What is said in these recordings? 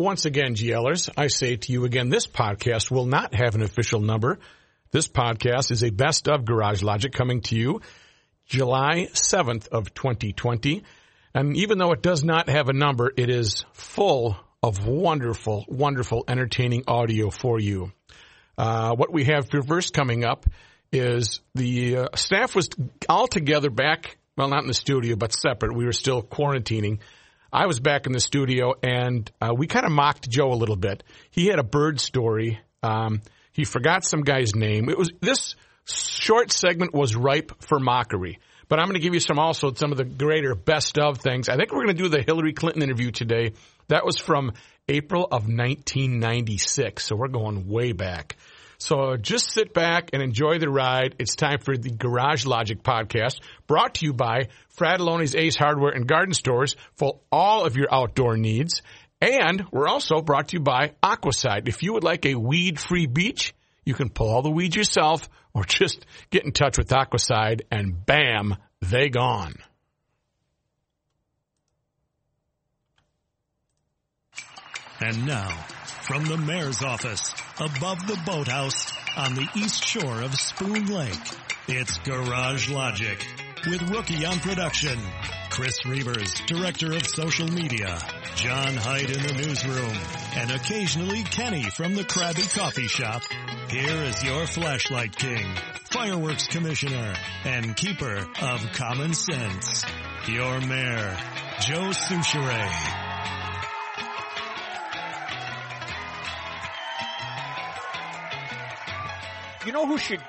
Once again, GLers, I say to you again, this podcast will not have an official number. This podcast is a best of Garage Logic coming to you July 7th of 2020. And even though it does not have a number, it is full of wonderful, wonderful, entertaining audio for you. Uh, what we have for first coming up is the uh, staff was all together back, well, not in the studio, but separate. We were still quarantining. I was back in the studio and uh, we kind of mocked Joe a little bit. He had a bird story. Um, he forgot some guy's name. It was this short segment was ripe for mockery. But I'm going to give you some also some of the greater best of things. I think we're going to do the Hillary Clinton interview today. That was from April of 1996, so we're going way back. So just sit back and enjoy the ride. It's time for the Garage Logic podcast, brought to you by Frattallone's Ace Hardware and Garden Stores for all of your outdoor needs. And we're also brought to you by Aquacide. If you would like a weed-free beach, you can pull all the weeds yourself or just get in touch with Aquacide and bam, they gone. And now, from the mayor's office, above the boathouse, on the east shore of Spoon Lake, it's Garage Logic with Rookie on production, Chris Reavers, director of social media, John Hyde in the newsroom, and occasionally Kenny from the Krabby Coffee Shop. Here is your flashlight king, fireworks commissioner, and keeper of common sense, your mayor, Joe Soucheray. You know who should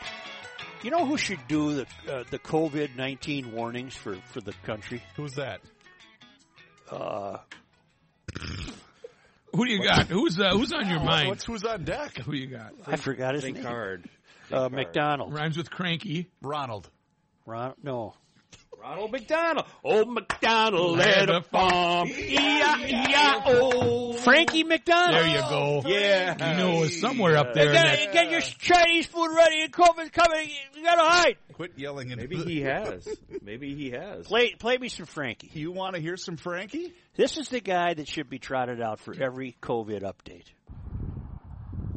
you know who should do the uh, the COVID nineteen warnings for, for the country? Who's that? Uh, Who do you got? Who's uh, who's on your mind? What's who's on deck? Who you got? I forgot his Think name. hard. Uh, McDonald. Rhymes with cranky. Ronald. Ron, no. Ronald McDonald. Old McDonald had a farm. E-I-E-I-O. Oh. Frankie McDonald. There you go. Yeah. You know it was somewhere up there. Get, that- get your Chinese food ready. The COVID's coming. You gotta hide. Quit yelling. Into Maybe the- he has. Maybe he has. Play, play me some Frankie. You want to hear some Frankie? This is the guy that should be trotted out for every COVID update.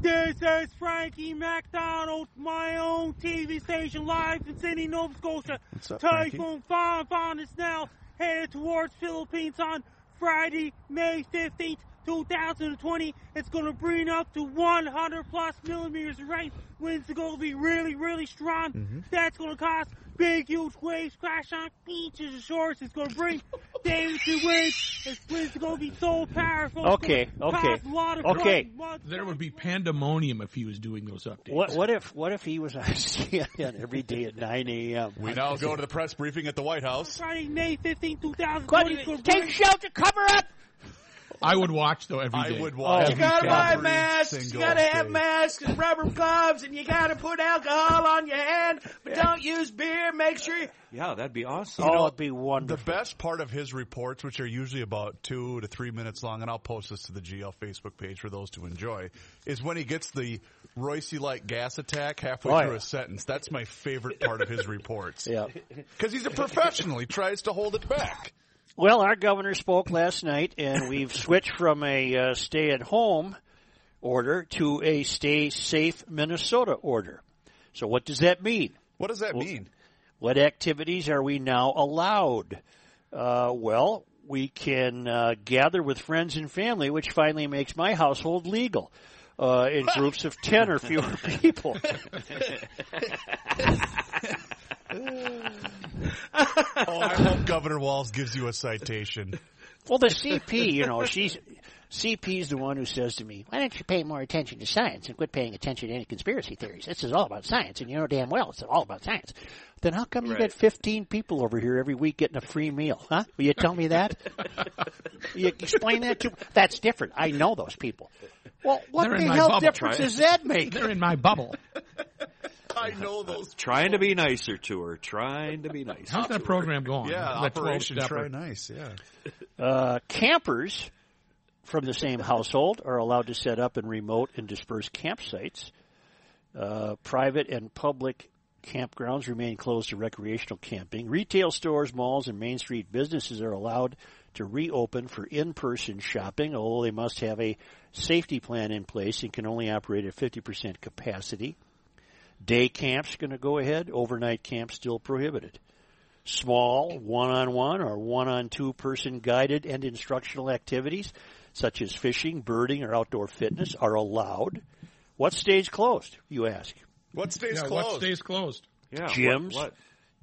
This is Frankie McDonald, my own TV station live in Sydney, Nova Scotia. What's up? Typhoon Fanfan is now headed towards Philippines on Friday, May 15th, 2020. It's going to bring up to 100 plus millimeters of rain. Winds are going to be really, really strong. Mm-hmm. That's going to cause big, huge waves crash on beaches and shores. It's going to bring damage to winds. This winds going to be so powerful. Okay, okay, cause a lot of okay. there would be pandemonium if he was doing those updates. What, what if what if he was on CNN every day at 9 a.m.? We now go to the press briefing at the White House. Friday, May 15, 2020. Quentin, it's gonna take shelter, cover up. I would watch though every day. I would oh, watch. You gotta buy every masks. You gotta have masks and rubber gloves, and you gotta put alcohol on your hand. But don't use beer. Make sure. You... Yeah, that'd be awesome. Oh, it'd be wonderful. The best part of his reports, which are usually about two to three minutes long, and I'll post this to the GL Facebook page for those to enjoy, is when he gets the Royce-like gas attack halfway Oh, through yeah. a sentence. That's my favorite part of his reports. Yeah. Because he's a professional. He tries to hold it back. Well, our governor spoke last night, and we've switched from a uh, stay-at-home order to a stay-safe Minnesota order. So, what does that mean? What does that mean? What activities are we now allowed? Uh, well, we can uh, gather with friends and family, which finally makes my household legal. Uh, in groups of 10 or fewer people. Oh, I hope Governor Walz gives you a citation. Well, the CP, you know, she's CP's the one who says to me, "Why don't you pay more attention to science and quit paying attention to any conspiracy theories? This is all about science, and you know damn well it's all about science." Then how come you Right. get 15 people over here every week getting a free meal? Huh? Will you tell me that? you explain that to That's different. I know those people. Well, what They're the hell bubble. difference Try does that make? They're in my bubble. I know those. Trying to be nicer to her. Trying to be nice. How's that program going? Yeah, The 12 Operation stepper. Try Nice. Yeah. Uh, campers from the same household are allowed to set up and remote and disperse campsites. Uh, private and public campgrounds remain closed to recreational camping. Retail stores, malls, and Main Street businesses are allowed to reopen for in-person shopping, although they must have a safety plan in place and can only operate at 50% capacity. Day camps going to go ahead. Overnight camps still prohibited. Small one-on-one or one-on-two person guided and instructional activities such as fishing, birding, or outdoor fitness are allowed. What stays closed, you ask? What stays Yeah, closed? what stays closed? Yeah. Gyms, What? what?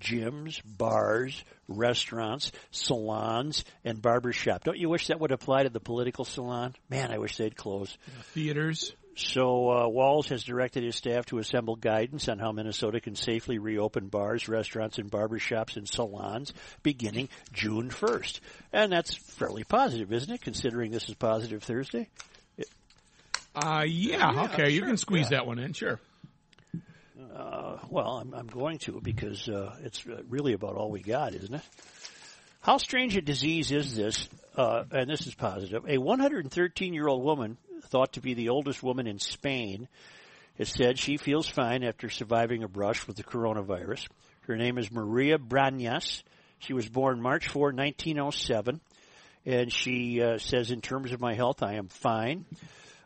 gyms, bars, restaurants, salons, and barbershop. Don't you wish that would apply to the political salon? Man, I wish they'd close. Theaters. So uh, Walz has directed his staff to assemble guidance on how Minnesota can safely reopen bars, restaurants, and barbershops and salons beginning June 1st. And that's fairly positive, isn't it, considering this is Positive Thursday? Uh, yeah, okay, you can squeeze that one in, sure. Uh, well, I'm, I'm going to because uh, it's uh, really about all we got, isn't it? How strange a disease is this? Uh, and this is positive. A 113 year old woman, thought to be the oldest woman in Spain, has said she feels fine after surviving a brush with the coronavirus. Her name is Maria Branyas. She was born March 4, 1907, and she uh, says, "In terms of my health, I am fine."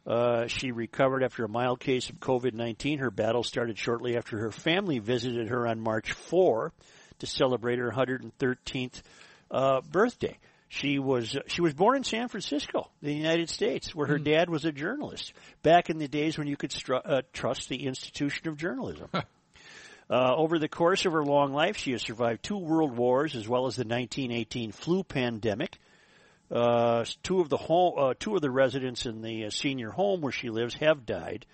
Uh, she recovered after a mild case of COVID-19. Her battle started shortly after her family visited her on March 4 to celebrate her 113th uh, birthday. She was she was born in San Francisco, the United States, where her dad was a journalist. Back in the days when you could stru- uh, trust the institution of journalism. Uh, over the course of her long life, she has survived two world wars as well as the 1918 flu pandemic. Uh, two of the home, uh, two of the residents in the uh, senior home where she lives have died,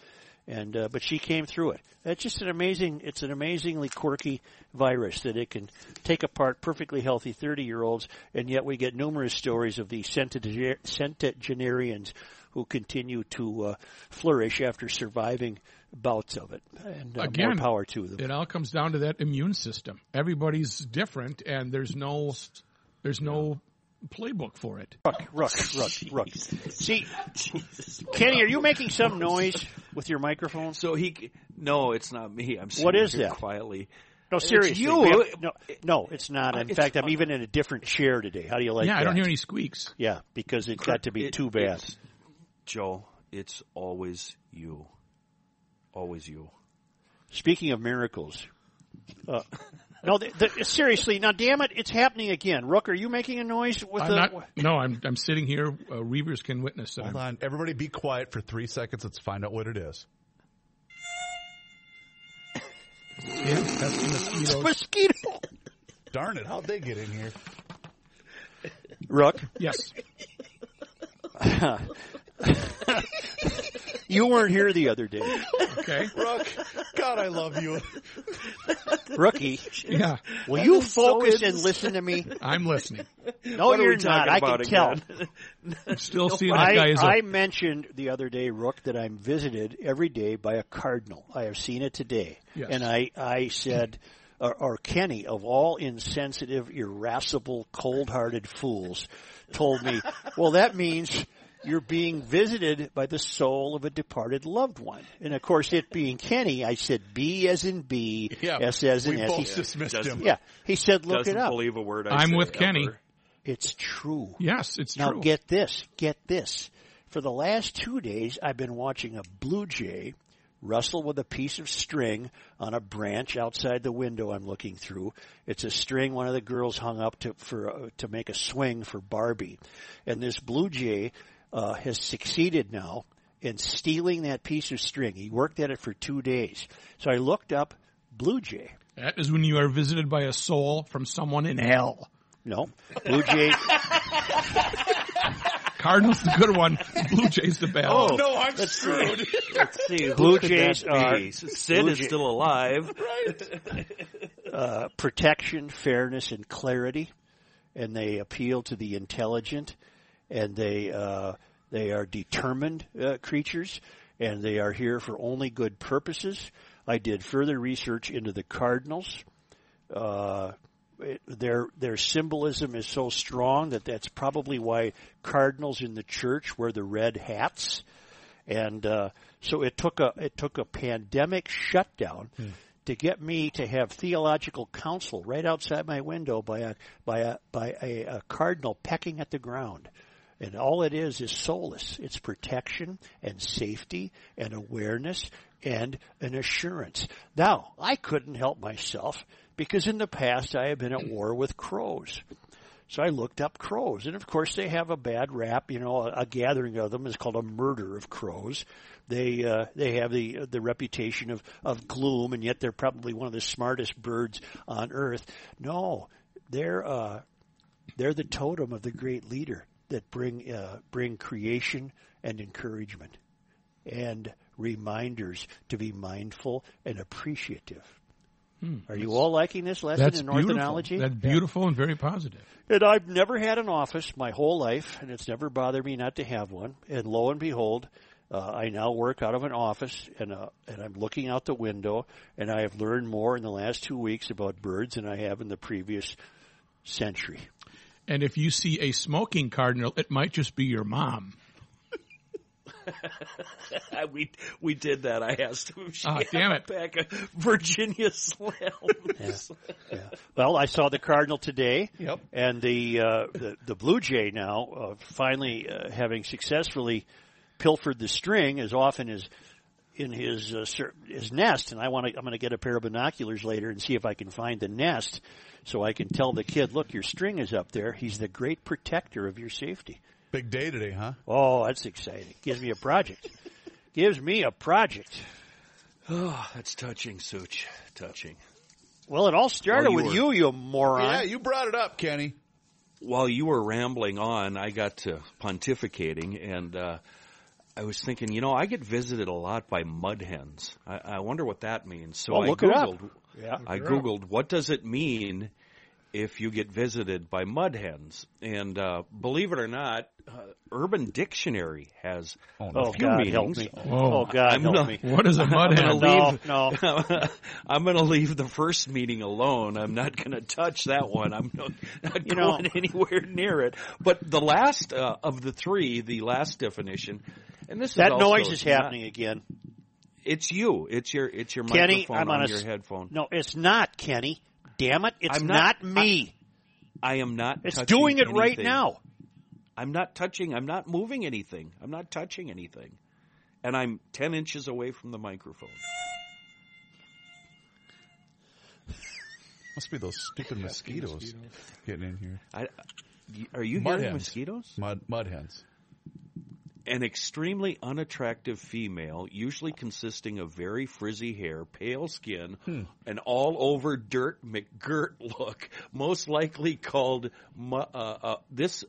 and uh, but she came through it. It's just an amazing. It's an amazingly quirky virus that it can take apart perfectly healthy 30 year olds, and yet we get numerous stories of the centenarians who continue to uh, flourish after surviving bouts of it. And uh, Again, more power to them. It all comes down to that immune system. Everybody's different, and there's no there's no playbook for it. Rook, rook, rook, rook. See, Kenny, are you making some noise with your microphone? So he. No, it's not me. I'm sitting What is here that? quietly. No, seriously. you. we have- no, no, it's not. In It's- fact, I'm even in a different chair today. How do you like yeah, that? I don't hear any squeaks. Yeah, because it got to be It- too bad. it's- Joe, it's always you. Always you. Speaking of miracles, uh, no, the, the, seriously, now, damn it, it's happening again. Rook, are you making a noise with I'm the? not. No, I'm I'm sitting here. Uh, Reavers can witness that. Hold I'm- on. Everybody be quiet for three seconds. Let's find out what it is. Yeah, that's the mosquitoes. mosquito. Darn it. How'd they get in here? Rook, Yes. you weren't here the other day. Okay. Rook, God, I love you. Rookie, Yeah, will you so focus and listen to me? I'm listening. No, What you're not. I about can tell. I'm still seeing that guy I, as mentioned the other day, Rook, that I'm visited every day by a cardinal. I have seen it today. Yes. And I, I said, or, or Kenny, of all insensitive, irascible, cold-hearted fools, told me, well, that means you're being visited by the soul of a departed loved one. And of course, it being Kenny, I said B as in B, S as in we S. both He- dismissed Doesn't- him. yeah. He said, look Doesn't it up. believe a word I I'm say with Kenny. ever. It's true. yes, it's Now true. Now get this, get this. For the last two days, I've been watching a blue jay wrestle with a piece of string on a branch outside the window I'm looking through. It's a string one of the girls hung up to for uh, to make a swing for Barbie, and this blue jay uh, has succeeded now in stealing that piece of string. He worked at it for two days. So I looked up blue jay. that is when you are visited by a soul from someone in hell. No, blue jay. Cardinal's the good one. Blue Jay's the bad. Oh, one. No, I'm screwed. Let's see. Who Blue could Jays are- be? Sid Blue is Jay- still alive. uh, protection, fairness, and clarity, and they appeal to the intelligent, and they uh, they are determined uh, creatures, and they are here for only good purposes. I did further research into the cardinals. Uh, it- their their symbolism is so strong that that's probably why cardinals in the church wear the red hats, and uh, so it took a it took a pandemic shutdown to get me to have theological counsel right outside my window by a by a by a, a cardinal pecking at the ground. And all it is is solace. It's protection and safety and awareness and an assurance. Now, I couldn't help myself because in the past I have been at war with crows. So I looked up crows, and of course they have a bad rap. You know, a, a gathering of them is called a murder of crows. They uh, they have the the reputation of of gloom, and yet they're probably one of the smartest birds on earth. No, they're uh, they're the totem of the great leader that bring uh, bring creation and encouragement, and reminders to be mindful and appreciative. Are you all liking this lesson That's in orthodontology? That's beautiful and very positive. And I've never had an office my whole life, and it's never bothered me not to have one. And lo and behold, uh, I now work out of an office, and uh, and I'm looking out the window, and I have learned more in the last two weeks about birds than I have in the previous century. And if you see a smoking cardinal, it might just be your mom. we we did that. I asked him if she Ah, had damn a it. pack of Virginia Slims. Well, I saw the cardinal today, Yep. and the uh, the, the blue jay now uh, finally uh, having successfully pilfered the string as often as in his uh, cer- his nest. And I want to I'm going to get a pair of binoculars later and see if I can find the nest, so I can tell the kid, look, your string is up there. He's the great protector of your safety. Big day today, huh? Oh, that's exciting. Gives me a project. Gives me a project. Oh, that's touching, Such. Touching. Well, it all started Well, you with were- you, you moron. Yeah, you brought it up, Kenny. While you were rambling on, I got to pontificating, and uh, I was thinking, you know, I get visited a lot by mud hens. I, I wonder what that means. So Well, I look it up. Googled. Yeah. I googled what does it mean if you get visited by mud hens, and uh, believe it or not, uh, Urban Dictionary has Oh, a few God, meanings. me. Whoa. Oh, God, I'm help not- me. What is a mud hen? gonna No, leave- no. I'm going to leave the first meeting alone. I'm not going to touch that one. I'm not, not You know- going anywhere near it. But the last uh, of the three, the last definition, and this That is also noise is not- happening again. It's you. It's your. It's your Kenny, microphone I'm on on a your headphone. No, it's not, Kenny. Damn it, it's not, not- me. I am not. it's touching doing it right now. I'm not touching. I'm not moving anything. I'm not touching anything, and I'm ten inches away from the microphone. Must be those stupid mosquitoes getting in here. I, are you Mud hearing hens. mosquitoes? Mud mud hens. An extremely unattractive female, usually consisting of very frizzy hair, pale skin, an all over dirt McGirt look, most likely called uh, uh, this.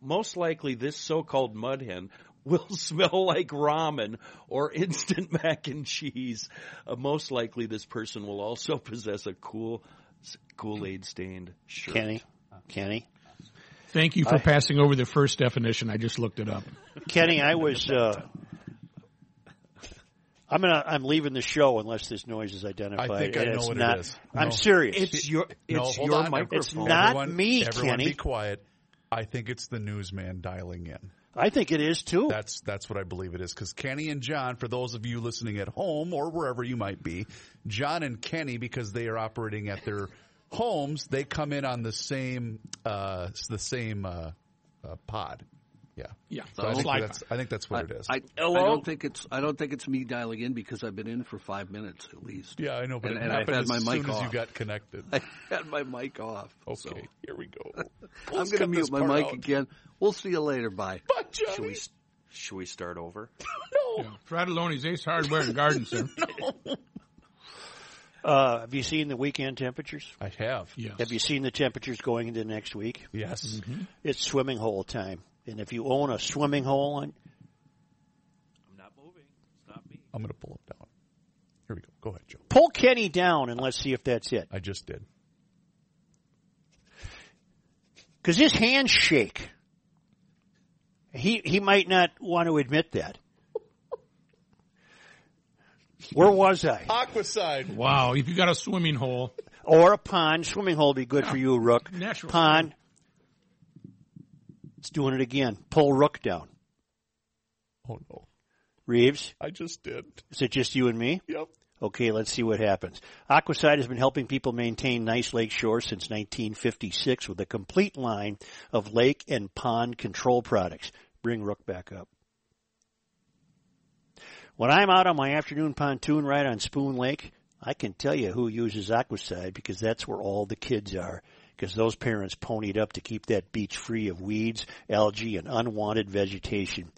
Most likely, this so-called mud hen will smell like ramen or instant mac and cheese. Uh, most likely, this person will also possess a cool Kool-Aid stained shirt. Kenny, Kenny, Thank you for passing over the first definition. I just looked it up. Kenny, I was. Uh, I'm gonna. I'm leaving the show unless this noise is identified. I think I and know it's what it not, is. I'm No. serious. It's your it's hold your on. microphone. It's not everyone, me, Everyone Kenny. be quiet. I think it's the newsman dialing in. I think it is too. That's that's what I believe it is. Because Kenny and John, for those of you listening at home or wherever you might be, John and Kenny, because they are operating at their homes, they come in on the same uh, the same uh, uh, pod. Yeah, Yeah. So I, think that's, I think that's what it is. I, I don't think it's I don't think it's me dialing in because I've been in for five minutes at least. yeah, I know, but And- it and I've happened had as my soon mic as you got connected. I had my mic off. Okay, so here we go. I'm going to mute my mic out. again. We'll see you later. Bye. Bye, Should we should we start over? No. Frattallone's Ace Hardware and Garden Center. Uh, have you seen the weekend temperatures? I have. Yes. Have you seen the temperatures going into next week? Yes. It's swimming hole time, and if you own a swimming hole, on, I'm not moving. It's not me. I'm going to pull it down. Here we go. Go ahead, Joe. pull Kenny down and let's see if that's it. I just did. Because his hands shake. He he might not want to admit that. Where was I? Aquacide. Wow. If you got a swimming hole, Or a pond. Swimming hole would be good for you, Rook. Natural. Pond. It's doing it again. Pull Rook down. Oh no, Reeves, I just did. is it just you and me? Yep. Okay, let's see what happens. Aquacide has been helping people maintain nice lake shores since 1956 with a complete line of lake and pond control products. Bring Rook back up. When I'm out on my afternoon pontoon ride on Spoon Lake, I can tell you who uses Aquacide because that's where all the kids are. Because those parents ponied up to keep that beach free of weeds, algae, and unwanted vegetation.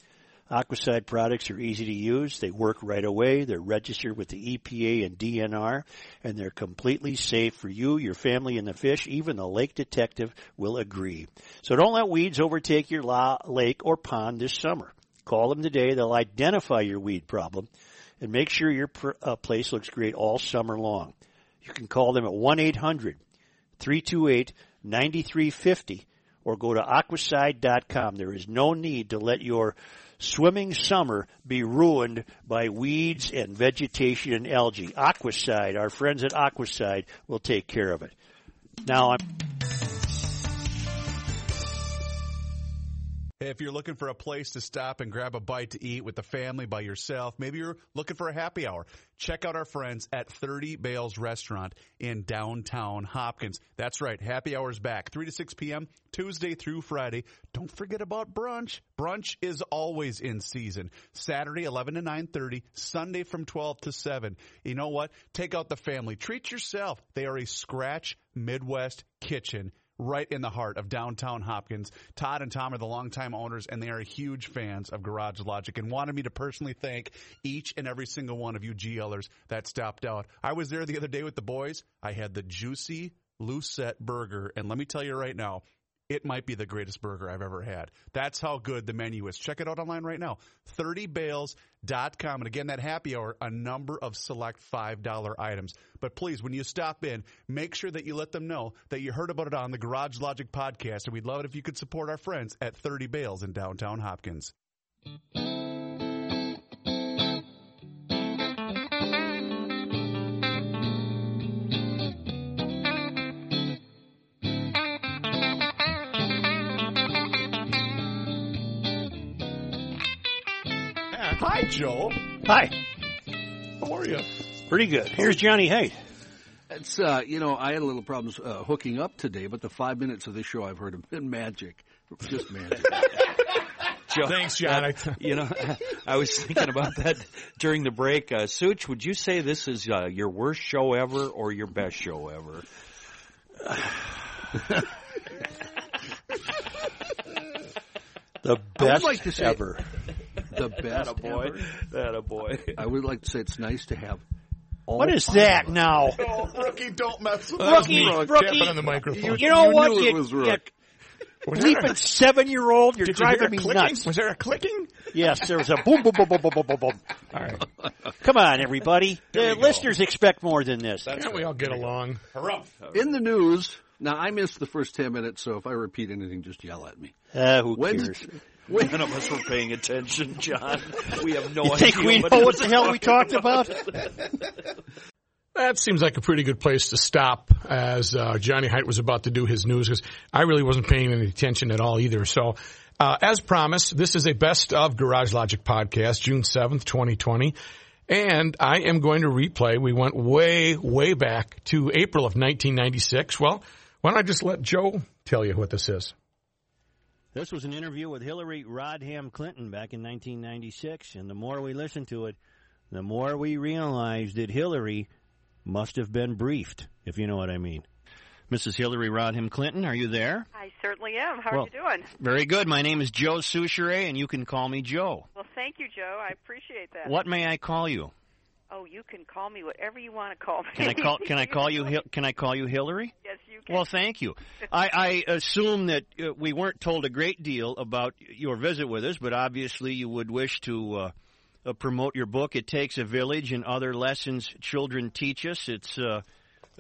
Aquacide products are easy to use. They work right away. They're registered with the EPA and DNR, and they're completely safe for you, your family, and the fish. Even the lake detective will agree. So don't let weeds overtake your la- lake or pond this summer. Call them today. They'll identify your weed problem and make sure your pr- uh, place looks great all summer long. You can call them at 1-800-328-9350 or go to aquacide.com. There is no need to let your swimming summer be ruined by weeds and vegetation and algae. Aquacide, our friends at Aquacide will take care of it. Now I'm If you're looking for a place to stop and grab a bite to eat with the family by yourself, maybe you're looking for a happy hour, check out our friends at 30 Bales Restaurant in downtown Hopkins. That's right, happy hour's back, 3 to 6 p.m., Tuesday through Friday. Don't forget about brunch. Brunch is always in season. Saturday 11 to 9:30, Sunday from 12 to 7. You know what? Take out the family. Treat yourself. They are a scratch Midwest kitchen right in the heart of downtown Hopkins. Todd and Tom are the longtime owners, and they are huge fans of Garage Logic and wanted me to personally thank each and every single one of you GLers that stopped out. I was there the other day with the boys. I had the juicy Lucette burger, and let me tell you right now, it might be the greatest burger I've ever had. That's how good the menu is. Check it out online right now. 30bales.com. And again, that happy hour, a number of select $5 items. But please, when you stop in, make sure that you let them know that you heard about it on the Garage Logic podcast. And we'd love it if you could support our friends at 30 Bales in downtown Hopkins. Hi, Joe. Hi. How are you? Pretty good. Here's Johnny Haidt. It's uh, you know, I had a little problems uh, hooking up today, but the five minutes of this show I've heard have been magic, just magic. Joe, Thanks, John. uh, you know, I was thinking about that during the break. Uh, Such, would you say this is uh, your worst show ever or your best show ever? The I would best like to say ever. The best boy, ever. that a boy. I would like to say it's nice to have. All What is five that of us. now? Oh, rookie, don't mess with Rookie, Tapping rookie. on the microphone. You know You what? knew it You, was you Rook. Was there a- seven-year-old, you're did you hear driving a me clicking? nuts. Was there a clicking? Yes, there was a boom, boom, boom, boom, boom, boom, boom, boom. All right. Come on, everybody. The listeners expect more than this. Can't we all get along? Hurrah. In the news, now I missed the first ten minutes, so if I repeat anything, just yell at me. Uh, who Wednesday, cares? None of us were paying attention, John. We have no You idea. think we what know what the hell we talked about? That seems like a pretty good place to stop as uh, Johnny Height was about to do his news because I really wasn't paying any attention at all either. So, uh, as promised, this is a best of Garage Logic podcast, June 7th, 2020. And I am going to replay. We went way, way back to April of 1996. Well, why don't I just let Joe tell you what this is? This was an interview with Hillary Rodham Clinton back in 1996, and the more we listened to it, the more we realized that Hillary must have been briefed, if you know what I mean. Mrs. Hillary Rodham Clinton, are you there? I certainly am. How Well- are you doing? Very good. My name is Joe Soucheray, and you can call me Joe. Well, thank you, Joe. I appreciate that. What may I call you? Oh, you can call me whatever you want to call me. Can I call? Can I call you? Can I call you Hillary? Yes, you can. Well, thank you. I, I assume that uh, we weren't told a great deal about your visit with us, but obviously you would wish to uh, uh, promote your book. It takes a village and other lessons children teach us. It's uh,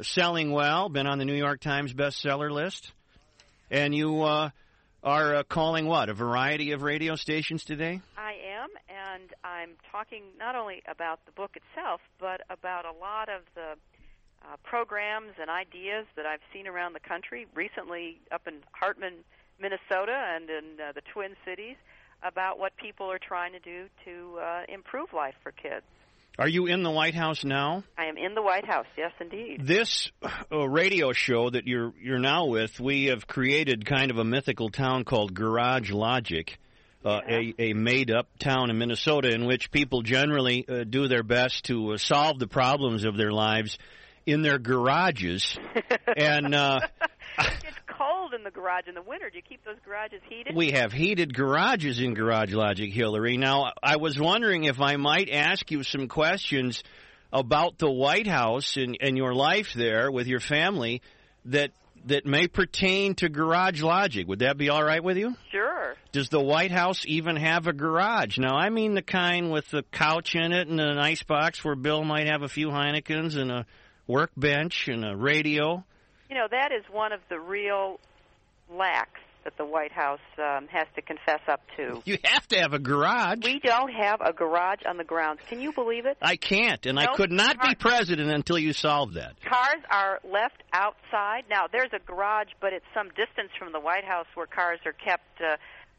selling well. Been on the New York Times bestseller list, and you uh, are uh, calling what a variety of radio stations today. I am, and I'm talking not only about the book itself, but about a lot of the uh, programs and ideas that I've seen around the country. Recently, up in Hartman, Minnesota, and in uh, the Twin Cities, about what people are trying to do to uh, improve life for kids. Are you in the White House now? I am in the White House. Yes, indeed. This uh, radio show that you're you're now with, we have created kind of a mythical town called Garage Logic, uh, a a made up town in Minnesota in which people generally uh, do their best to uh, solve the problems of their lives in their garages, and. Uh, it's cold in the garage in the winter. Do you keep those garages heated? We have heated garages in Garage Logic, Hillary. Now, I was wondering if I might ask you some questions about the White House and, and your life there with your family that that may pertain to Garage Logic. Would that be all right with you? Sure. Does the White House even have a garage? Now, I mean the kind with the couch in it and an ice box where Bill might have a few Heinekens and a workbench and a radio. You know, that is one of the real lacks that the White House um, has to confess up to. You have to have a garage. We don't have a garage on the grounds. Can you believe it? I can't, and I could not be president until you solve that. Cars are left outside. Now, there's a garage, but it's some distance from the White House where cars are kept, uh,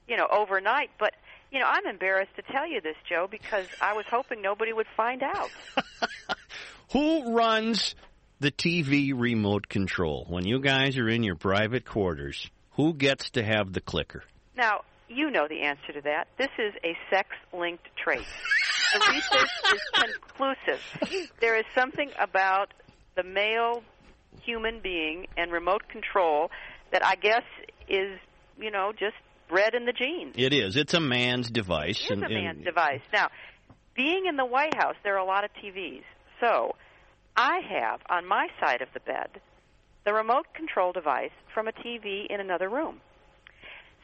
you know, overnight. But, you know, I'm embarrassed to tell you this, Joe, because I was hoping nobody would find out. Who runs the TV remote control when you guys are in your private quarters? Who gets to have the clicker? Now, you know the answer to that. This is a sex linked trait. The research is conclusive. There is something about the male human being and remote control that I guess is, you know, just bred in the genes. It is. It's a man's device. It is and, a and- man's device. Now, being in the White House, there are a lot of TVs. So, I have on my side of the bed the remote control device from a TV in another room.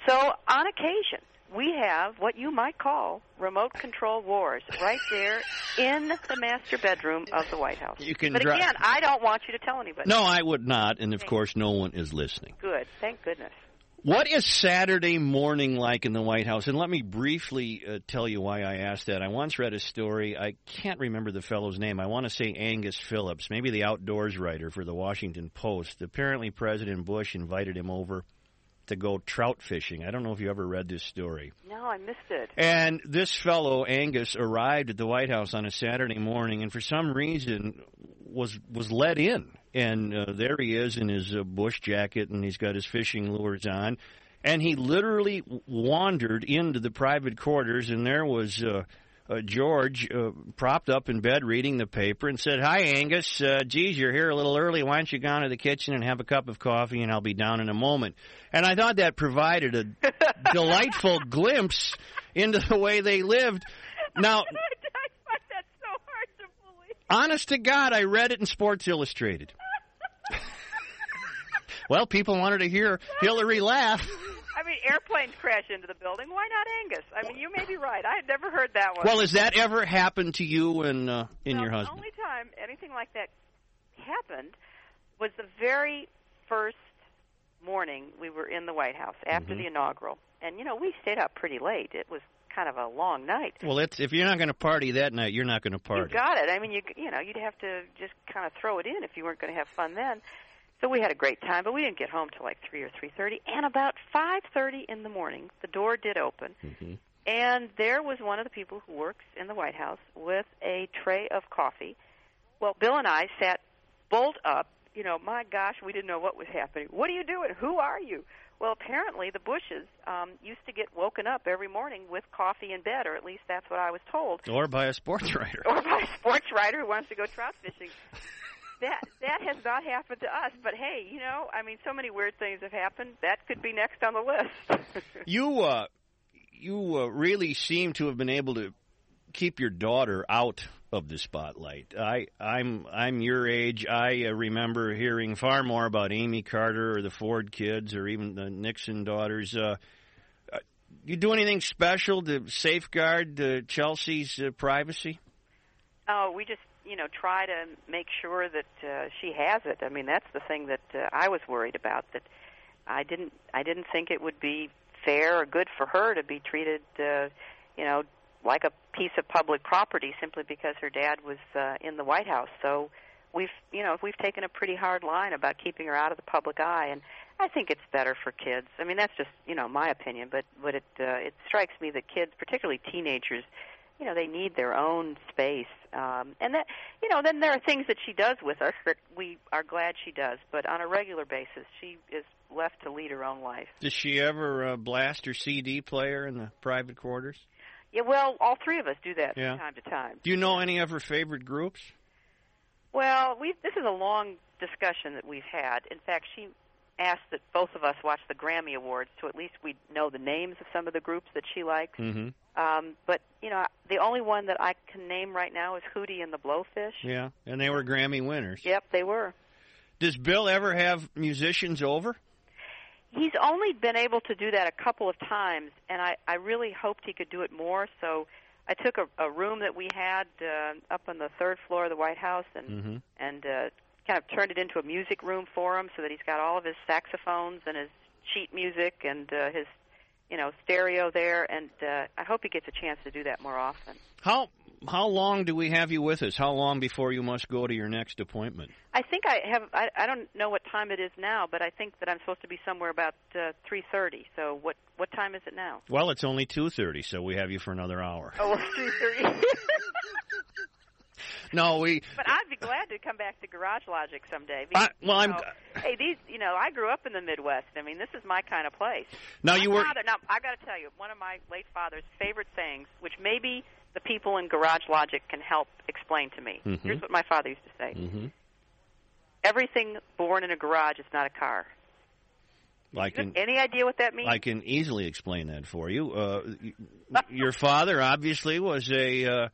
So, on occasion, we have what you might call remote control wars right there in the master bedroom of the White House. You can but dri- again, I don't want you to tell anybody. No, I would not, and of course, no one is listening. Good. Thank goodness. What is Saturday morning like in the White House? And let me briefly uh, tell you why I asked that. I once read a story. I can't remember the fellow's name. I want to say Angus Phillips, maybe the outdoors writer for the Washington Post. Apparently, President Bush invited him over to go trout fishing. I don't know if you ever read this story. No, I missed it. And this fellow Angus arrived at the White House on a Saturday morning, and for some reason was was let in. And uh, there he is in his uh, bush jacket, and he's got his fishing lures on, and he literally wandered into the private quarters, and there was. Uh, uh, George uh, propped up in bed reading the paper and said, "Hi, Angus. Uh, geez, you're here a little early. Why don't you go into the kitchen and have a cup of coffee, and I'll be down in a moment." And I thought that provided a delightful glimpse into the way they lived. Now, I find that so hard to believe. Honest to God, I read it in Sports Illustrated. well, people wanted to hear Hillary laugh. I mean, airplanes crash into the building. Why not Angus? I mean, you may be right. I had never heard that one. Well, has that ever happened to you and uh, in your The husband? only time anything like that happened was the very first morning we were in the White House after Mhm. the inaugural, and you know we stayed up pretty late. It was kind of a long night. Well, it's, if you're not going to party that night, you're not going to party. You got it. I mean, you you know, you'd have to just kind of throw it in if you weren't going to have fun then. So we had a great time, but we didn't get home till like three or three thirty. And about five thirty in the morning, the door did open, Mhm. and there was one of the people who works in the White House with a tray of coffee. Well, Bill and I sat bolt up. You know, my gosh, we didn't know what was happening. What are you doing? Who are you? Well, apparently the Bushes um, used to get woken up every morning with coffee in bed, or at least that's what I was told Or by a sports writer. or by a sports writer who wants to go trout fishing. That that has not happened to us, but hey, you know, I mean, so many weird things have happened. That could be next on the list. You uh, you uh, really seem to have been able to keep your daughter out of the spotlight. I I'm I'm your age. I uh, remember hearing far more about Amy Carter or the Ford kids or even the Nixon daughters. Uh, uh, you do anything special to safeguard uh, Chelsea's uh, privacy? oh, we just you know try to make sure that uh, she has it. I mean, that's the thing that I was worried about. That I didn't I didn't think it would be fair or good for her to be treated, uh, you know, like a piece of public property simply because her dad was uh, in the White House. So we've you know we've taken a pretty hard line about keeping her out of the public eye, and I think it's better for kids. I mean, that's just you know my opinion, but but it uh, it strikes me that kids, particularly teenagers, you know they need their own space. Um, and that you know then there are things that she does with us that we are glad she does. But on a regular basis, she is left to lead her own life. Does she ever uh, blast her CD player in the private quarters? Yeah, well, all three of us do that Yeah. from time to time. Do you know any of her favorite groups? Well, we this is a long discussion that we've had. In fact, she asked that both of us watch the Grammy Awards, so at least we know the names of some of the groups that she likes. Mm-hmm. Um, but you know, the only one that I can name right now is Hootie and the Blowfish. Yeah, and they were Grammy winners. Yep, they were. Does Bill ever have musicians over? He's only been able to do that a couple of times, and I, I really hoped he could do it more. So I took a, a room that we had uh, up on the third floor of the White House and Mm-hmm. and uh, kind of turned it into a music room for him, so that he's got all of his saxophones and his sheet music and uh, his you know stereo there. And uh, I hope he gets a chance to do that more often. How how long do we have you with us? How long before you must go to your next appointment? I think I have. I, I don't know what time it is now, but I think that I'm supposed to be somewhere about uh, three thirty. So what what time is it now? Well, it's only two thirty, so we have you for another hour. Oh, three thirty. No, we. but I'd be glad to come back to Garage Logic someday. I- because, well, you I'm- know, hey, these. You know, I grew up in the Midwest. I mean, this is my kind of place. Now my you were. Father, now I got to tell you, one of my late father's favorite sayings, which maybe the people in Garage Logic can help explain to me. Mhm. Here's what my father used to say: hmm Everything born in a garage is not a car. I can. Any idea what that means? I can easily explain that for you. Uh, your father obviously was a. Uh,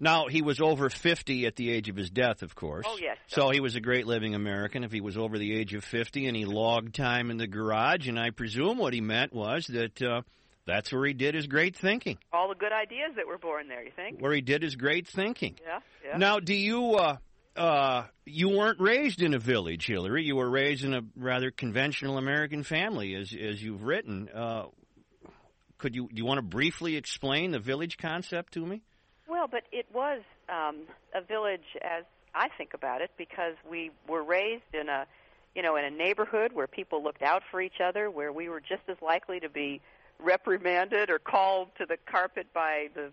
now he was over fifty at the age of his death, of course. Oh, yes. So he was a great living American. If he was over the age of fifty and he logged time in the garage, and I presume what he meant was that uh, that's where he did his great thinking. All the good ideas that were born there. You think? Where he did his great thinking. Yeah. Yeah. Now, do you? Uh, uh, you weren't raised in a village, Hillary. You were raised in a rather conventional American family, as as you've written. Uh, could you do you want to briefly explain the village concept to me? Well, but it was um, a village as I think about it because we were raised in a, you know, in a neighborhood where people looked out for each other, where we were just as likely to be reprimanded or called to the carpet by the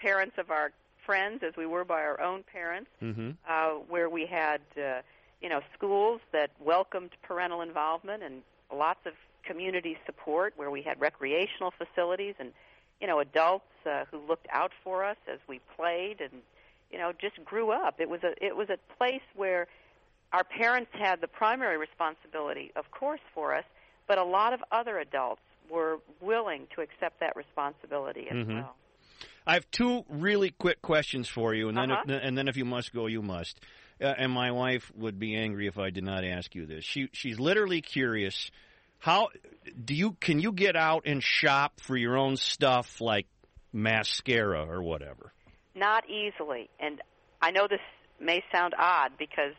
parents of our friends as we were by our own parents. Mm-hmm. uh, where we had, uh, you know, schools that welcomed parental involvement and lots of community support, where we had recreational facilities and, you know, adults uh, who looked out for us as we played and, you know, just grew up. It was a it was a place where our parents had the primary responsibility, of course, for us, but a lot of other adults were willing to accept that responsibility as Mhm. well. I have two really quick questions for you, and then Uh-huh. if, and then if you must go, you must. Uh, and my wife would be angry if I did not ask you this. She she's literally curious. How do you can you get out and shop for your own stuff like mascara or whatever? Not easily. And I know this may sound odd because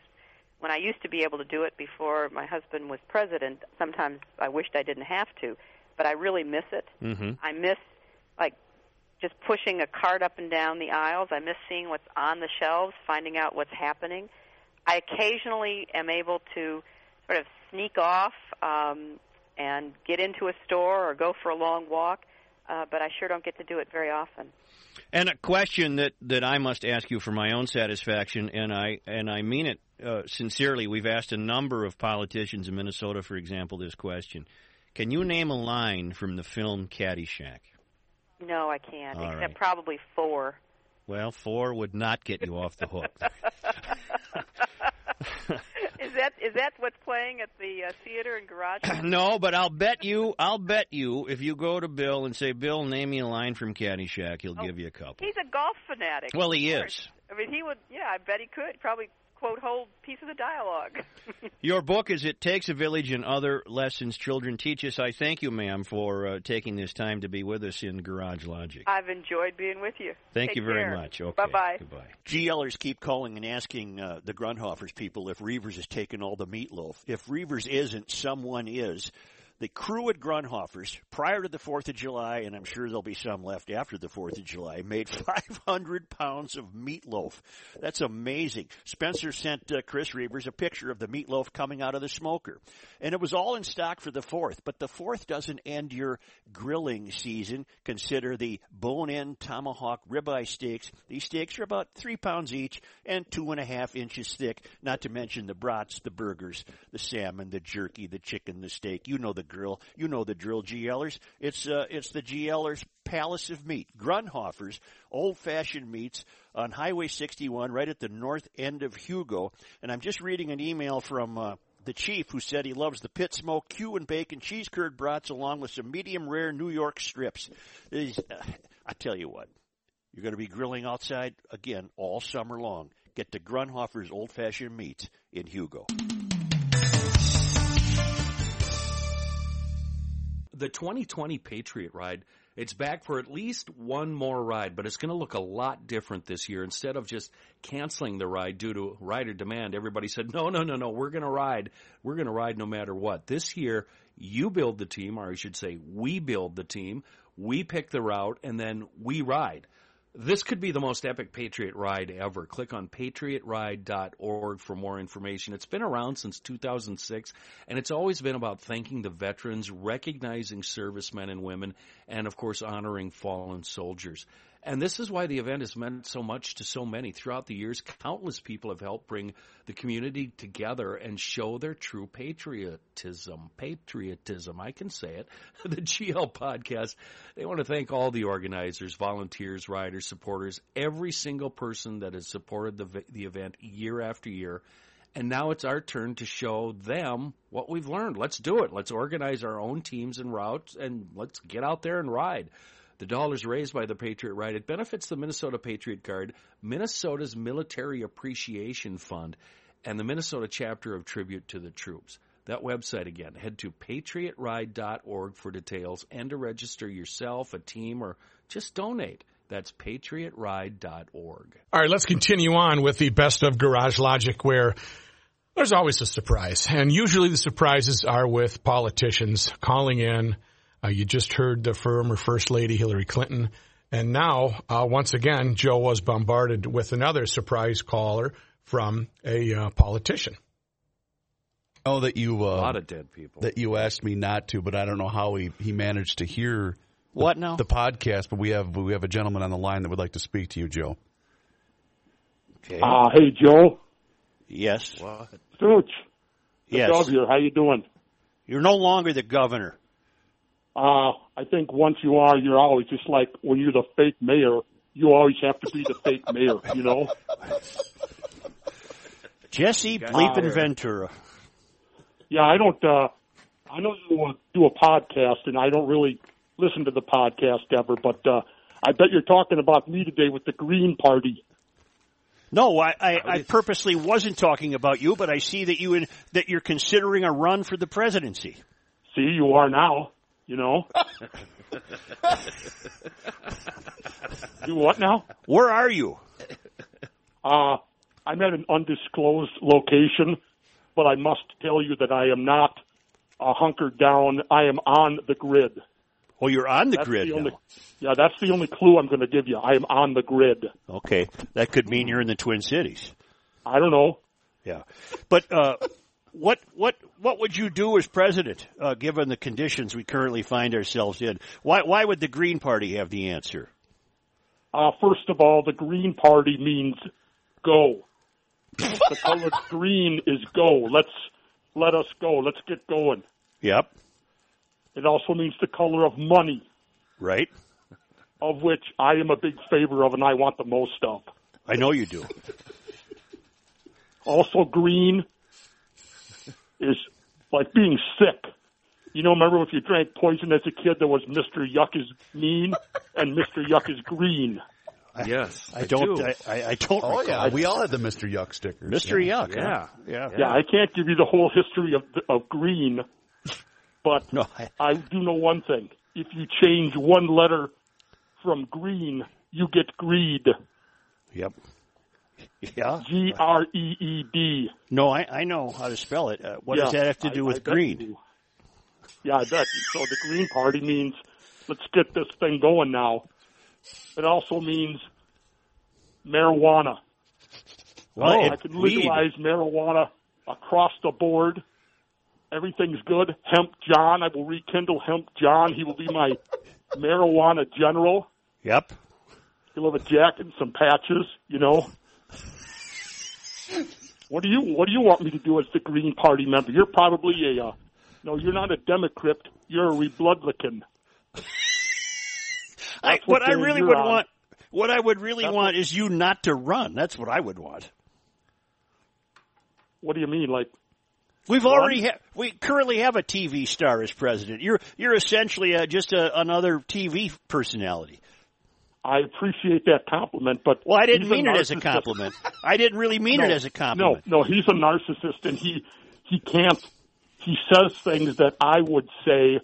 when I used to be able to do it before my husband was president, sometimes I wished I didn't have to, but I really miss it. Mm-hmm. I miss like just pushing a cart up and down the aisles. I miss seeing what's on the shelves, finding out what's happening. I occasionally am able to sort of sneak off um, and get into a store or go for a long walk, uh, but I sure don't get to do it very often. And a question that, that I must ask you for my own satisfaction, and I and I mean it uh, sincerely. We've asked a number of politicians in Minnesota, for example, this question. Can you name a line from the film Caddyshack? No, I can't, All except right. probably four. Well, four would not get you off the hook. is that is that what's playing at the uh, theater and Garage? no, but I'll bet you, I'll bet you, if you go to Bill and say, "Bill, name me a line from Caddyshack," he'll give you a couple. He's a golf fanatic. Well, he course. is. I mean, he would. Yeah, I bet he could probably quote whole pieces of the dialogue. Your book is "It Takes a Village" and other lessons children teach us. I thank you, ma'am, for uh, taking this time to be with us in Garage Logic. I've enjoyed being with you. Thank Take you very care. much. Okay. Bye bye. Goodbye. GLers keep calling and asking uh, the Grundhofers people if Reavers has taken all the meatloaf. If Reavers isn't, someone is. The crew at Grundhofer's, prior to the 4th of July, and I'm sure there'll be some left after the 4th of July, made 500 pounds of meatloaf. That's amazing. Spencer sent uh, Chris Reavers a picture of the meatloaf coming out of the smoker. And it was all in stock for the 4th, but the 4th doesn't end your grilling season. Consider the bone-in tomahawk ribeye steaks. These steaks are about three pounds each and two and a half inches thick, not to mention the brats, the burgers, the salmon, the jerky, the chicken, the steak. You know the grill. You know the drill GLers. It's uh, it's the GLers Palace of Meat, Grundhofer's old fashioned meats on Highway 61, right at the north end of Hugo. And I'm just reading an email from. Uh, the chief who said he loves the pit smoke, Q and bacon, cheese curd brats, along with some medium rare New York strips. These, uh, I tell you what, you're going to be grilling outside again all summer long. Get to Grundhofer's Old Fashioned Meats in Hugo. The 2020 Patriot ride, it's back for at least one more ride, but it's going to look a lot different this year. Instead of just canceling the ride due to rider demand, everybody said, no, no, no, no, we're going to ride. We're going to ride no matter what. This year, you build the team, or I should say, we build the team, we pick the route, and then we ride. This could be the most epic Patriot ride ever. Click on patriotride.org for more information. It's been around since 2006, and it's always been about thanking the veterans, recognizing servicemen and women, and of course honoring fallen soldiers. And this is why the event has meant so much to so many. Throughout the years, countless people have helped bring the community together and show their true patriotism. Patriotism, I can say it. The GL podcast, they want to thank all the organizers, volunteers, riders, supporters, every single person that has supported the, the event year after year. And now it's our turn to show them what we've learned. Let's do it. Let's organize our own teams and routes and let's get out there and ride. The dollars raised by the Patriot Ride, it benefits the Minnesota Patriot Guard, Minnesota's Military Appreciation Fund, and the Minnesota chapter of Tribute to the Troops. That website again, head to patriotride.org for details and to register yourself, a team, or just donate. That's patriotride.org. All right, let's continue on with the best of Garage Logic where there's always a surprise. And usually the surprises are with politicians calling in uh, you just heard the former First Lady Hillary Clinton. And now, uh, once again, Joe was bombarded with another surprise caller from a uh, politician. Oh, that you uh, a lot of dead people. That you asked me not to, but I don't know how he, he managed to hear the, what now the podcast. But we have we have a gentleman on the line that would like to speak to you, Joe. Okay. Uh, hey, Joe. Yes. What? Stooch. Yes. Governor, how you doing? You're no longer the governor. Uh, I think once you are, you're always just like when you're the fake mayor. You always have to be the fake mayor, you know. Jesse Bleepin Ventura. Yeah, I don't. uh I know you uh, do a podcast, and I don't really listen to the podcast ever, but uh I bet you're talking about me today with the Green Party. No, I, I, I purposely wasn't talking about you, but I see that you in, that you're considering a run for the presidency. See, you are now. You know. do what now? Where are you? Uh, I'm at an undisclosed location, but I must tell you that I am not uh, hunkered down. I am on the grid. Oh, you're on the That's grid the now. only, yeah, that's the only clue I'm going to give you. I am on the grid. Okay, that could mean you're in the Twin Cities. I don't know. Yeah, but uh, what what what would you do as president, uh, given the conditions we currently find ourselves in? Why why would the Green Party have the answer? Uh, first of all, the Green Party means go. the color green is go. Let's let us go. Let's get going. Yep. It also means the color of money, Right. of which I am a big favor of and I want the most of. I know you do. Also, green is like being sick. You know, remember if you drank poison as a kid, there was Mr. Yuck is mean and Mr. Yuck is green. Yes, I don't. I, I, I don't. Oh recall. yeah, we all had the Mr. Yuck stickers. Mr. Yuck. Yeah. Yeah. Yeah, I can't give you the whole history of of green, but No. I, I do know one thing: if you change one letter from green, you get greed. yep. Yeah. G R E E D. No, I, I know how to spell it. Uh, what Yeah, does that have to do I- with I green? Yeah, I bet. So the Green Party means let's get this thing going now. It also means marijuana. Well, I can legalize marijuana across the board. Everything's good. Hemp John, I will rekindle Hemp John. He will be my marijuana general. Yep. He'll have a jacket and some patches, you know. What do you What do you want me to do as the Green Party member? You're probably a uh, no. You're not a Democrat. You're a Republican. I, what what I really would on. want, what I would really want is you not to run. That's what I would want. What do you mean, like? We've Run? already ha- we currently have a TV star as president. You're you're essentially uh just a, another TV personality. I appreciate that compliment, but Well, I didn't mean it as a compliment. I didn't really mean it as a compliment. No, no, he's a narcissist, and he he can't. He says things that I would say,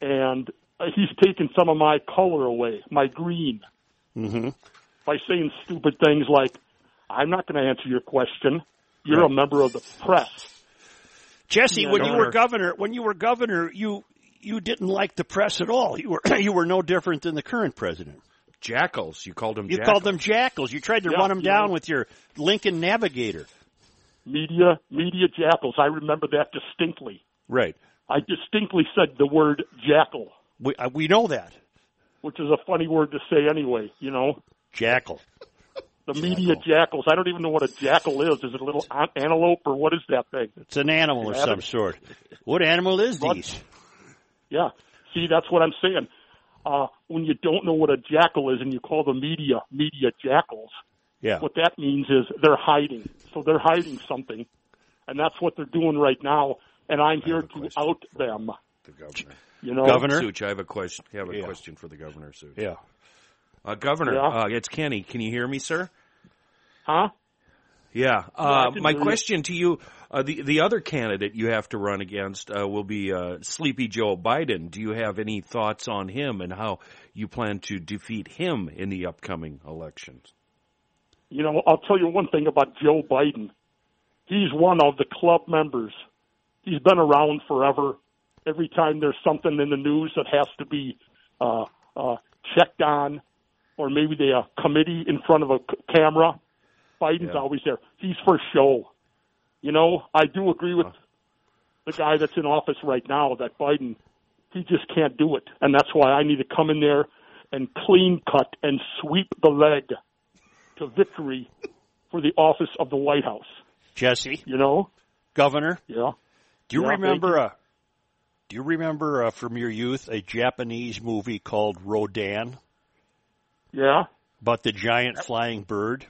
and uh, he's taken some of my color away, my green, Mm-hmm. by saying stupid things like, "I'm not going to answer your question. You're a member of the press." Jesse, Yeah, when you were governor, when you were governor, you you didn't like the press at all. You were you were no different than the current president. Jackals. You called them. You jackals. called them jackals. You tried to Yeah, run them down know. with your Lincoln Navigator. Media, media jackals. I remember that distinctly. Right. I distinctly said the word jackal, We uh, we know that which is a funny word to say anyway. You know. jackal. The media jackals. I don't even know what a jackal is. Is it a little antelope or what is that thing? It's an animal of some sort. What animal is What? these? Yeah. See, that's what I'm saying. Uh, when you don't know what a jackal is and you call the media media jackals, Yeah. what that means is they're hiding. So they're hiding something, and that's what they're doing right now. And I'm here to out them. The governor. You know, Governor Such, I have a question. I have a Yeah. question for the governor, Such. Yeah. Uh, governor, Yeah. uh, it's Kenny. Can you hear me, sir? huh? Yeah. Uh, can my hear you. question to you: uh, the the other candidate you have to run against uh, will be uh, Sleepy Joe Biden. Do you have any thoughts on him and how you plan to defeat him in the upcoming elections? You know, I'll tell you one thing about Joe Biden. He's one of the club members. He's been around forever. Every time there's something in the news that has to be uh, uh, checked on, or maybe they a committee in front of a c- camera, Biden's Yeah. always there. He's for show. You know, I do agree with the guy that's in office right now that Biden, he just can't do it, and that's why I need to come in there and clean cut and sweep the leg to victory for the office of the White House. Jesse, You know? Governor, Yeah. do you Yeah, remember you. uh do you remember uh, from your youth a Japanese movie called Rodan Yeah. about the giant flying bird?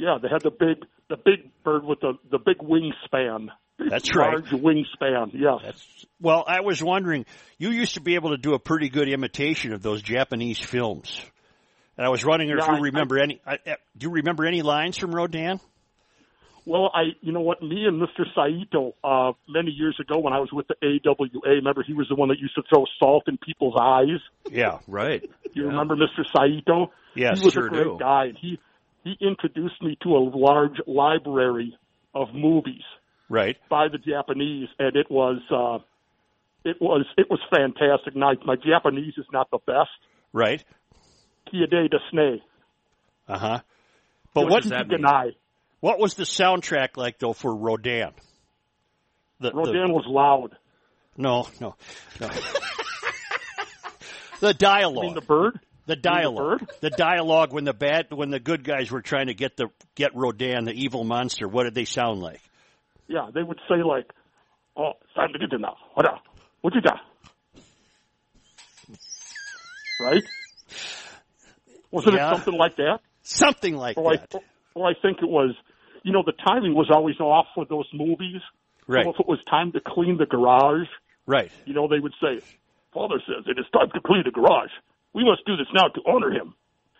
Yeah. They had the big, the big bird with the the big wingspan. That's right. Large wingspan. Yes. That's well, I was wondering. You used to be able to do a pretty good imitation of those Japanese films, and I was wondering if you I- remember any. I, I, do you remember any lines from Rodan? Well, I, you know what, me and Mr. Saito, uh, many years ago when I was with the AWA, remember he was the one that used to throw salt in people's eyes. Yeah, Right. You remember Mr. Saito? Yes, he was sure a great do. guy. and He he introduced me to a large library of movies right. by the Japanese, and it was uh, it was it was fantastic. Now, my Japanese is not the best. Right. Kiade Desne. Uh huh. But What what does that mean? Deny. what was the soundtrack like though for Rodan? The, the- Rodan was loud. no, no, no. the dialogue. the bird. The dialogue, the dialogue when the bad, when the good guys were trying to get the get Rodan, the evil monster. What did they sound like? Yeah, they would say like, "Oh, time to get in now. What up? What you got?" Right? Wasn't Yeah. it something like that? Something like Or that. I, or I think it was. You know, the timing was always off for those movies. Right. So if it was time to clean the garage, Right. you know, they would say, Father says it is time to clean the garage. We must do this now to honor him.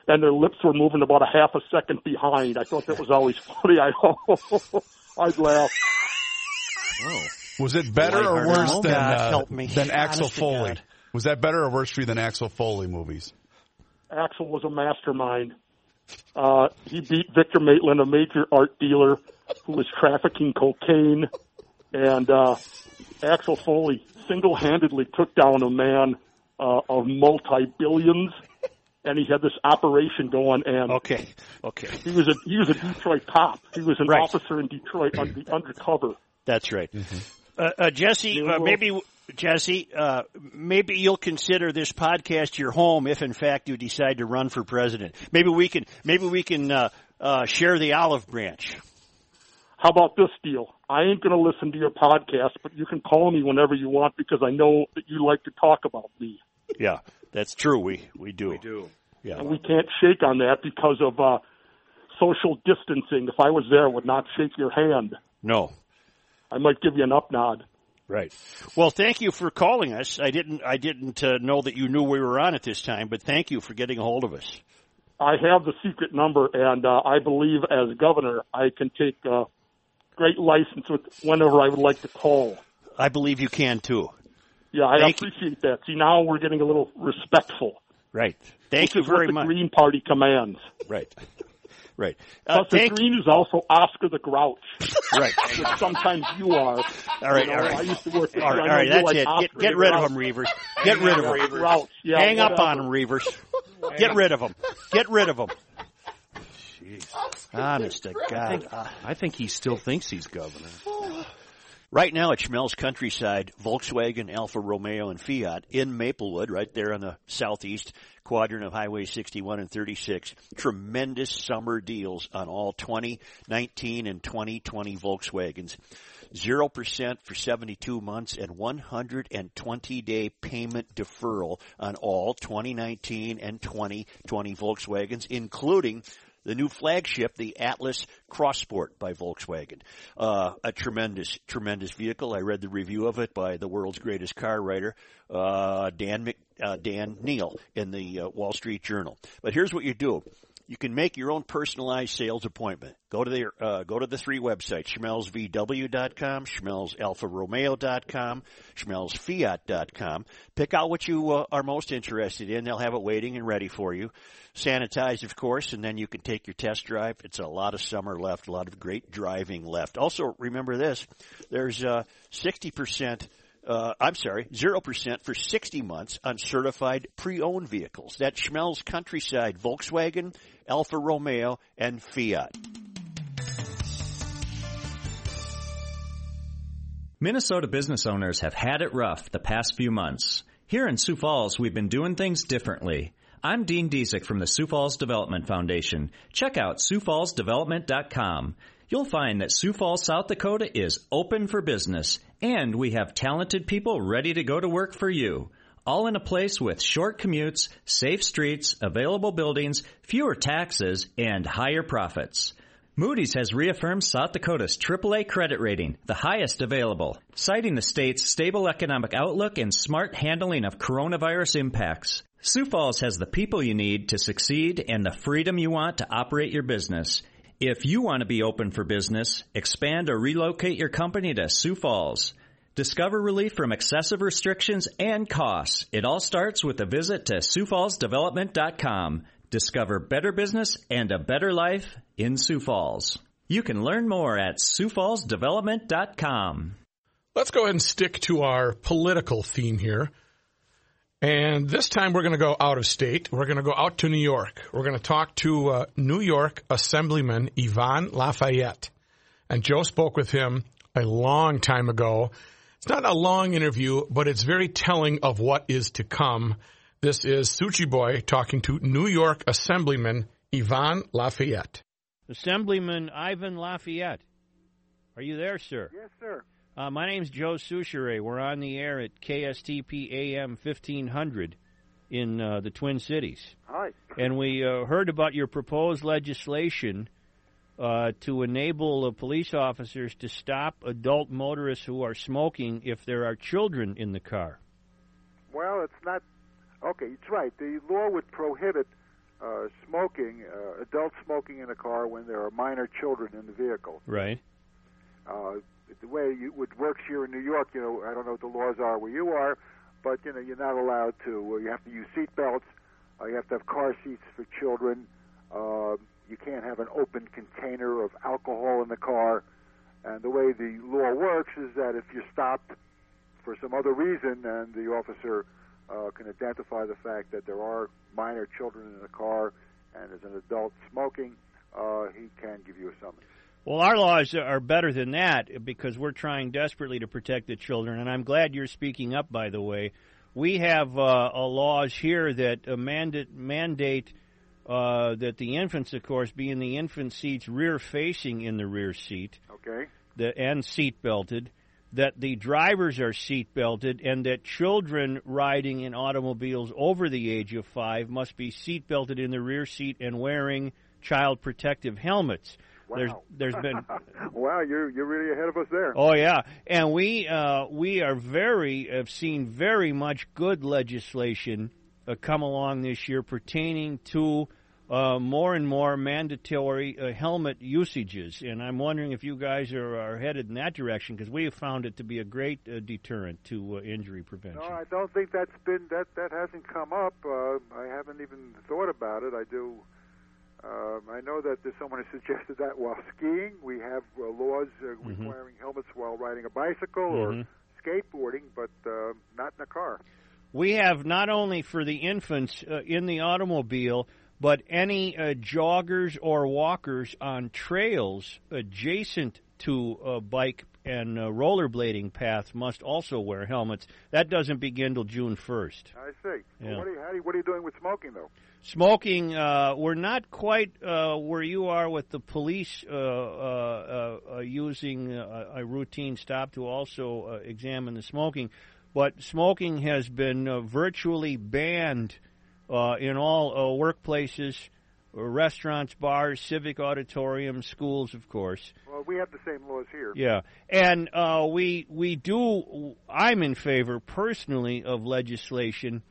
And their lips were moving about a half a second behind. I thought that was always funny. I, I'd laugh. Was it better or worse Oh, than God, uh, help me. than Axel Foley? Was that better or worse for you than Axel Foley movies? Axel was a mastermind. Uh, he beat Victor Maitland, a major art dealer who was trafficking cocaine. And uh, Axel Foley single-handedly took down a man uh, of multi-billions, and he had this operation going. And okay, okay, he was a he was a Detroit cop. He was an Right. officer in Detroit on the undercover. That's right. Uh, uh, Jesse, uh, maybe Jesse, uh, maybe you'll consider this podcast your home if, in fact, you decide to run for president. Maybe we can, maybe we can uh, uh, share the olive branch. How about this deal? I ain't going to listen to your podcast, but you can call me whenever you want because I know that you like to talk about me. Yeah, that's true. We we do. We do. Yeah. And we can't shake on that because of uh, social distancing. If I was there, I would not shake your hand. No. I might give you an up nod. Right. Well, thank you for calling us. I didn't I didn't uh, know that you knew we were on at this time, but thank you for getting a hold of us. I have the secret number, and uh, I believe as governor, I can take uh, great license with whenever I would like to call. I believe you can too. Yeah, I Thank you. appreciate that. See, now we're getting a little respectful. Right. Thank which you is what very the much. Green Party commands. Right. Right. Uh, Plus, the thank Green is also Oscar the Grouch. Right. Which sometimes you are. All right, You know, all right. I used to work there. All so right, I all right, that's like it. Oscar Get, get the rid of Grouch. them, Reavers. Get rid of them. Grouch. Yeah, Hang up on them, Reavers. Get rid of them. Get rid of them. Jeez. Honest to I God. think, I think he still thinks he's governor. Right now at Schmelz Countryside, Volkswagen, Alfa Romeo, and Fiat in Maplewood, right there on the southeast quadrant of Highway 61 and 36. Tremendous summer deals on all 2019 and 2020 Volkswagens. 0% for 72 months and 120 day payment deferral on all 2019 and 2020 Volkswagens, including the new flagship, the Atlas Crossport by Volkswagen. Uh, a tremendous, tremendous vehicle. I read the review of it by the world's greatest car writer, uh, Dan Mc, uh, Dan Neil in the uh, Wall Street Journal. But here's what you do. You can make your own personalized sales appointment. Go to the uh, go to the three websites: schmelzvw.com, schmelzalfaromeo.com, schmelzfiat.com. Pick out what you uh, are most interested in. They'll have it waiting and ready for you, sanitized, of course, and then you can take your test drive. It's a lot of summer left, a lot of great driving left. Also, remember this: there's uh, sixty percent uh, I'm sorry, 0% for 60 months on certified pre-owned vehicles. That's Schmelz Countryside, Volkswagen, Alfa Romeo, and Fiat. Minnesota business owners have had it rough the past few months. Here in Sioux Falls, we've been doing things differently. I'm Dean Diesick from the Sioux Falls Development Foundation. Check out SiouxFallsDevelopment.com. You'll find that Sioux Falls, South Dakota is open for business, and we have talented people ready to go to work for you. All in a place with short commutes, safe streets, available buildings, fewer taxes, and higher profits. Moody's has reaffirmed South Dakota's AAA credit rating, the highest available, citing the state's stable economic outlook and smart handling of coronavirus impacts. Sioux Falls has the people you need to succeed and the freedom you want to operate your business. If you want to be open for business, expand or relocate your company to Sioux Falls. Discover relief from excessive restrictions and costs. It all starts with a visit to SiouxFallsDevelopment.com. Discover better business and a better life in Sioux Falls. You can learn more at SiouxFallsDevelopment.com. Let's go ahead and stick to our political theme here. And this time we're going to go out of state. We're going to go out to New York. We're going to talk to uh, New York Assemblyman Ivan Lafayette. And Joe spoke with him a long time ago. It's not a long interview, but it's very telling of what is to come. This is Suchi Boy talking to New York Assemblyman Ivan Lafayette. Assemblyman Ivan Lafayette. Are you there, sir? Yes, sir. Uh, my name's Joe Soucheray. We're on the air at KSTP AM 1500 in uh, the Twin Cities. Hi. And we uh, heard about your proposed legislation uh, to enable uh, police officers to stop adult motorists who are smoking if there are children in the car. Well, it's not. Okay, it's right. The law would prohibit uh, smoking, uh, adult smoking in a car when there are minor children in the vehicle. Right. Uh, the way you, it works here in New York, you know, I don't know what the laws are where you are, but you know, you're not allowed to. Uh, you have to use seat belts. Uh, you have to have car seats for children. Uh, you can't have an open container of alcohol in the car. And the way the law works is that if you're stopped for some other reason, and the officer uh, can identify the fact that there are minor children in the car, and as an adult smoking, uh, he can give you a summons. Well, our laws are better than that because we're trying desperately to protect the children, and I'm glad you're speaking up. By the way, we have uh, laws here that uh, mandate mandate uh, that the infants, of course, be in the infant seats rear facing in the rear seat. Okay. The, and seat belted. That the drivers are seat belted, and that children riding in automobiles over the age of five must be seat belted in the rear seat and wearing child protective helmets. Wow. There's there's been wow, you're you're really ahead of us there. Oh yeah, and we uh, we are very have seen very much good legislation uh, come along this year pertaining to uh, more and more mandatory uh, helmet usages, and I'm wondering if you guys are, are headed in that direction because we have found it to be a great uh, deterrent to uh, injury prevention. No, I don't think that's been that that hasn't come up. Uh, I haven't even thought about it. I do. Um, I know that there's someone who suggested that while skiing, we have uh, laws uh, Mm-hmm. requiring helmets while riding a bicycle or Mhm. skateboarding, but uh, not in a car. We have not only for the infants uh, in the automobile, but any uh, joggers or walkers on trails adjacent to uh, bike and uh, rollerblading paths must also wear helmets. That doesn't begin till June 1st. I see. Yeah. Well, what, are you, you, what are you doing with smoking, though? Smoking, uh, we're not quite uh, where you are with the police uh, uh, uh, using uh, a routine stop to also uh, examine the smoking, but smoking has been uh, virtually banned uh, in all uh, workplaces, restaurants, bars, civic auditoriums, schools, of course. Well, we have the same laws here. Yeah, and uh, we we do. I'm in favor personally of legislation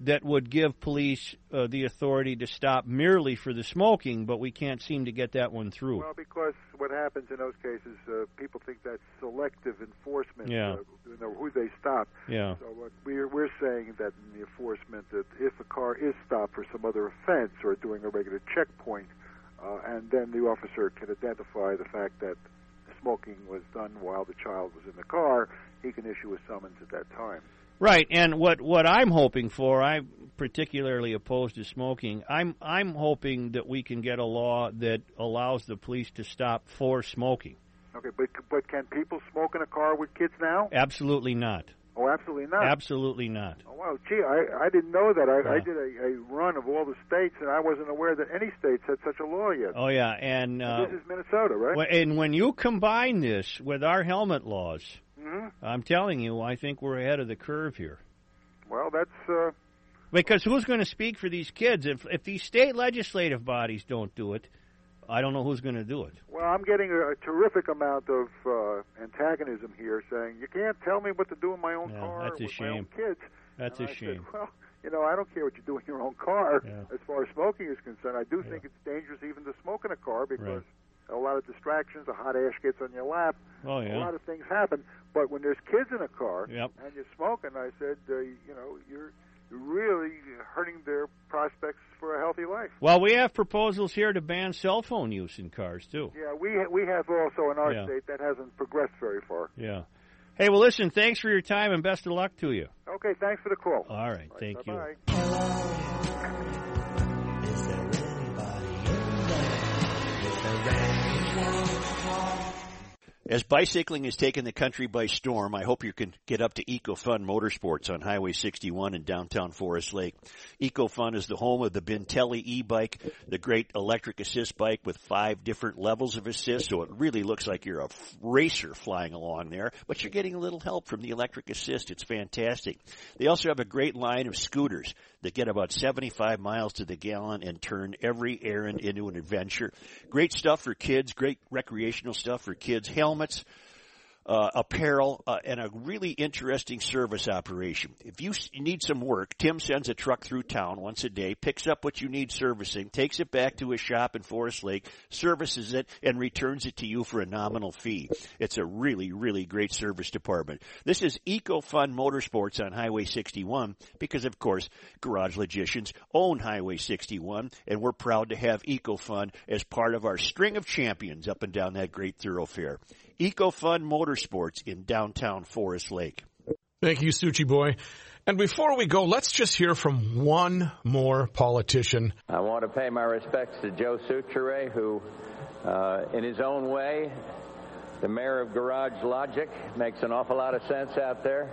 that would give police uh, the authority to stop merely for the smoking, but we can't seem to get that one through. Well, because what happens in those cases, uh, people think that's selective enforcement. Yeah. Uh, you know who they stop. Yeah. So what we're we're saying that in the enforcement that if a car is stopped for some other offense or during a regular checkpoint, uh, and then the officer can identify the fact that smoking was done while the child was in the car, he can issue a summons at that time. Right, and what what I'm hoping for, I'm particularly opposed to smoking. I'm I'm hoping that we can get a law that allows the police to stop for smoking. Okay, but but can people smoke in a car with kids now? Absolutely not. Oh, absolutely not. Absolutely not. Oh, wow, gee, I, I didn't know that. I, I did a, a run of all the states, and I wasn't aware that any states had such a law yet. Oh yeah, and uh, this is Minnesota, right? And when you combine this with our helmet laws, hmm I'm telling you, I think we're ahead of the curve here. Well, that's uh, Because who's going to speak for these kids? If if these state legislative bodies don't do it, I don't know who's going to do it. well. I'm getting a, terrific amount of uh, antagonism here, saying you can't tell me what to do in my own Yeah, car that's a with my own shame. kids. That's And a I said, shame. well, you know, I don't care what you do in your own car. Yeah. As far as smoking is concerned, I do think it's dangerous even to smoke in a car because a lot of distractions, a hot ash gets on your lap. Oh yeah. A lot of things happen. But when there's kids in a car Yep. and you're smoking, I said, uh, you know, you're really hurting their prospects for a healthy life. Well, we have proposals here to ban cell phone use in cars too. Yeah, we ha- we have also in our Yeah. state that hasn't progressed very far. Yeah. Hey, well, listen. Thanks for your time and best of luck to you. Okay, thanks for the call. All right. Thank you. As bicycling has taken the country by storm, I hope you can get up to EcoFun Motorsports on Highway 61 in downtown Forest Lake. EcoFun is the home of the Bintelli e-bike, the great electric assist bike with five different levels of assist, so it really looks like you're a racer flying along there, but you're getting a little help from the electric assist. It's fantastic. They also have a great line of scooters that get about 75 miles to the gallon and turn every errand into an adventure. Great stuff for kids, great recreational stuff for kids. Helmets, uh, apparel, uh, and a really interesting service operation. If you need some work, Tim sends a truck through town once a day, picks up what you need servicing, takes it back to his shop in Forest Lake, services it, and returns it to you for a nominal fee. It's a really, really great service department. This is EcoFun Motorsports on Highway 61 because, of course, Garage Logicians own Highway 61, and we're proud to have EcoFun as part of our string of champions up and down that great thoroughfare. EcoFun Motorsports in downtown Forest Lake. Thank you, Suchi boy. And before we go, let's just hear from one more politician. I want to pay my respects to Joe Soucheray, who, uh, in his own way, the mayor of Garage Logic, makes an awful lot of sense out there.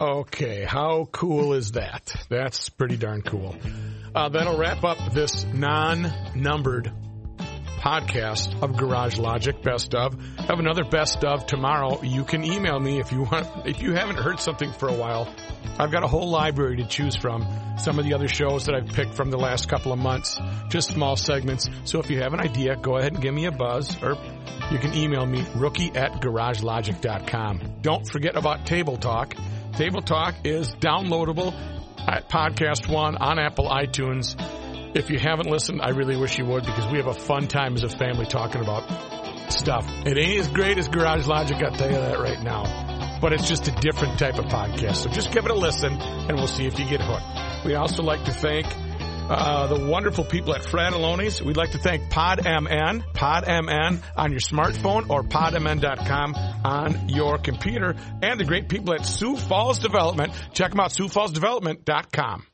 Okay, how cool is that? That's pretty darn cool. Uh, that'll wrap up this non-numbered podcast of Garage Logic Best of. Have another Best of tomorrow. You can email me if you want. If you haven't heard something for a while, I've got a whole library to choose from. Some of the other shows that I've picked from the last couple of months, just small segments. So if you have an idea, go ahead and give me a buzz, or you can email me rookie at garagelogic.com. Don't forget about Table Talk. Table Talk is downloadable at Podcast One on Apple iTunes. If you haven't listened, I really wish you would because we have a fun time as a family talking about stuff. It ain't as great as Garage Logic, I'll tell you that right now. But it's just a different type of podcast. So just give it a listen and we'll see if you get hooked. We also like to thank uh, the wonderful people at Frattallone's. We'd like to thank PodMN, PodMN on your smartphone or podmn.com on your computer, and the great people at Sioux Falls Development. Check them out, SiouxFallsDevelopment.com.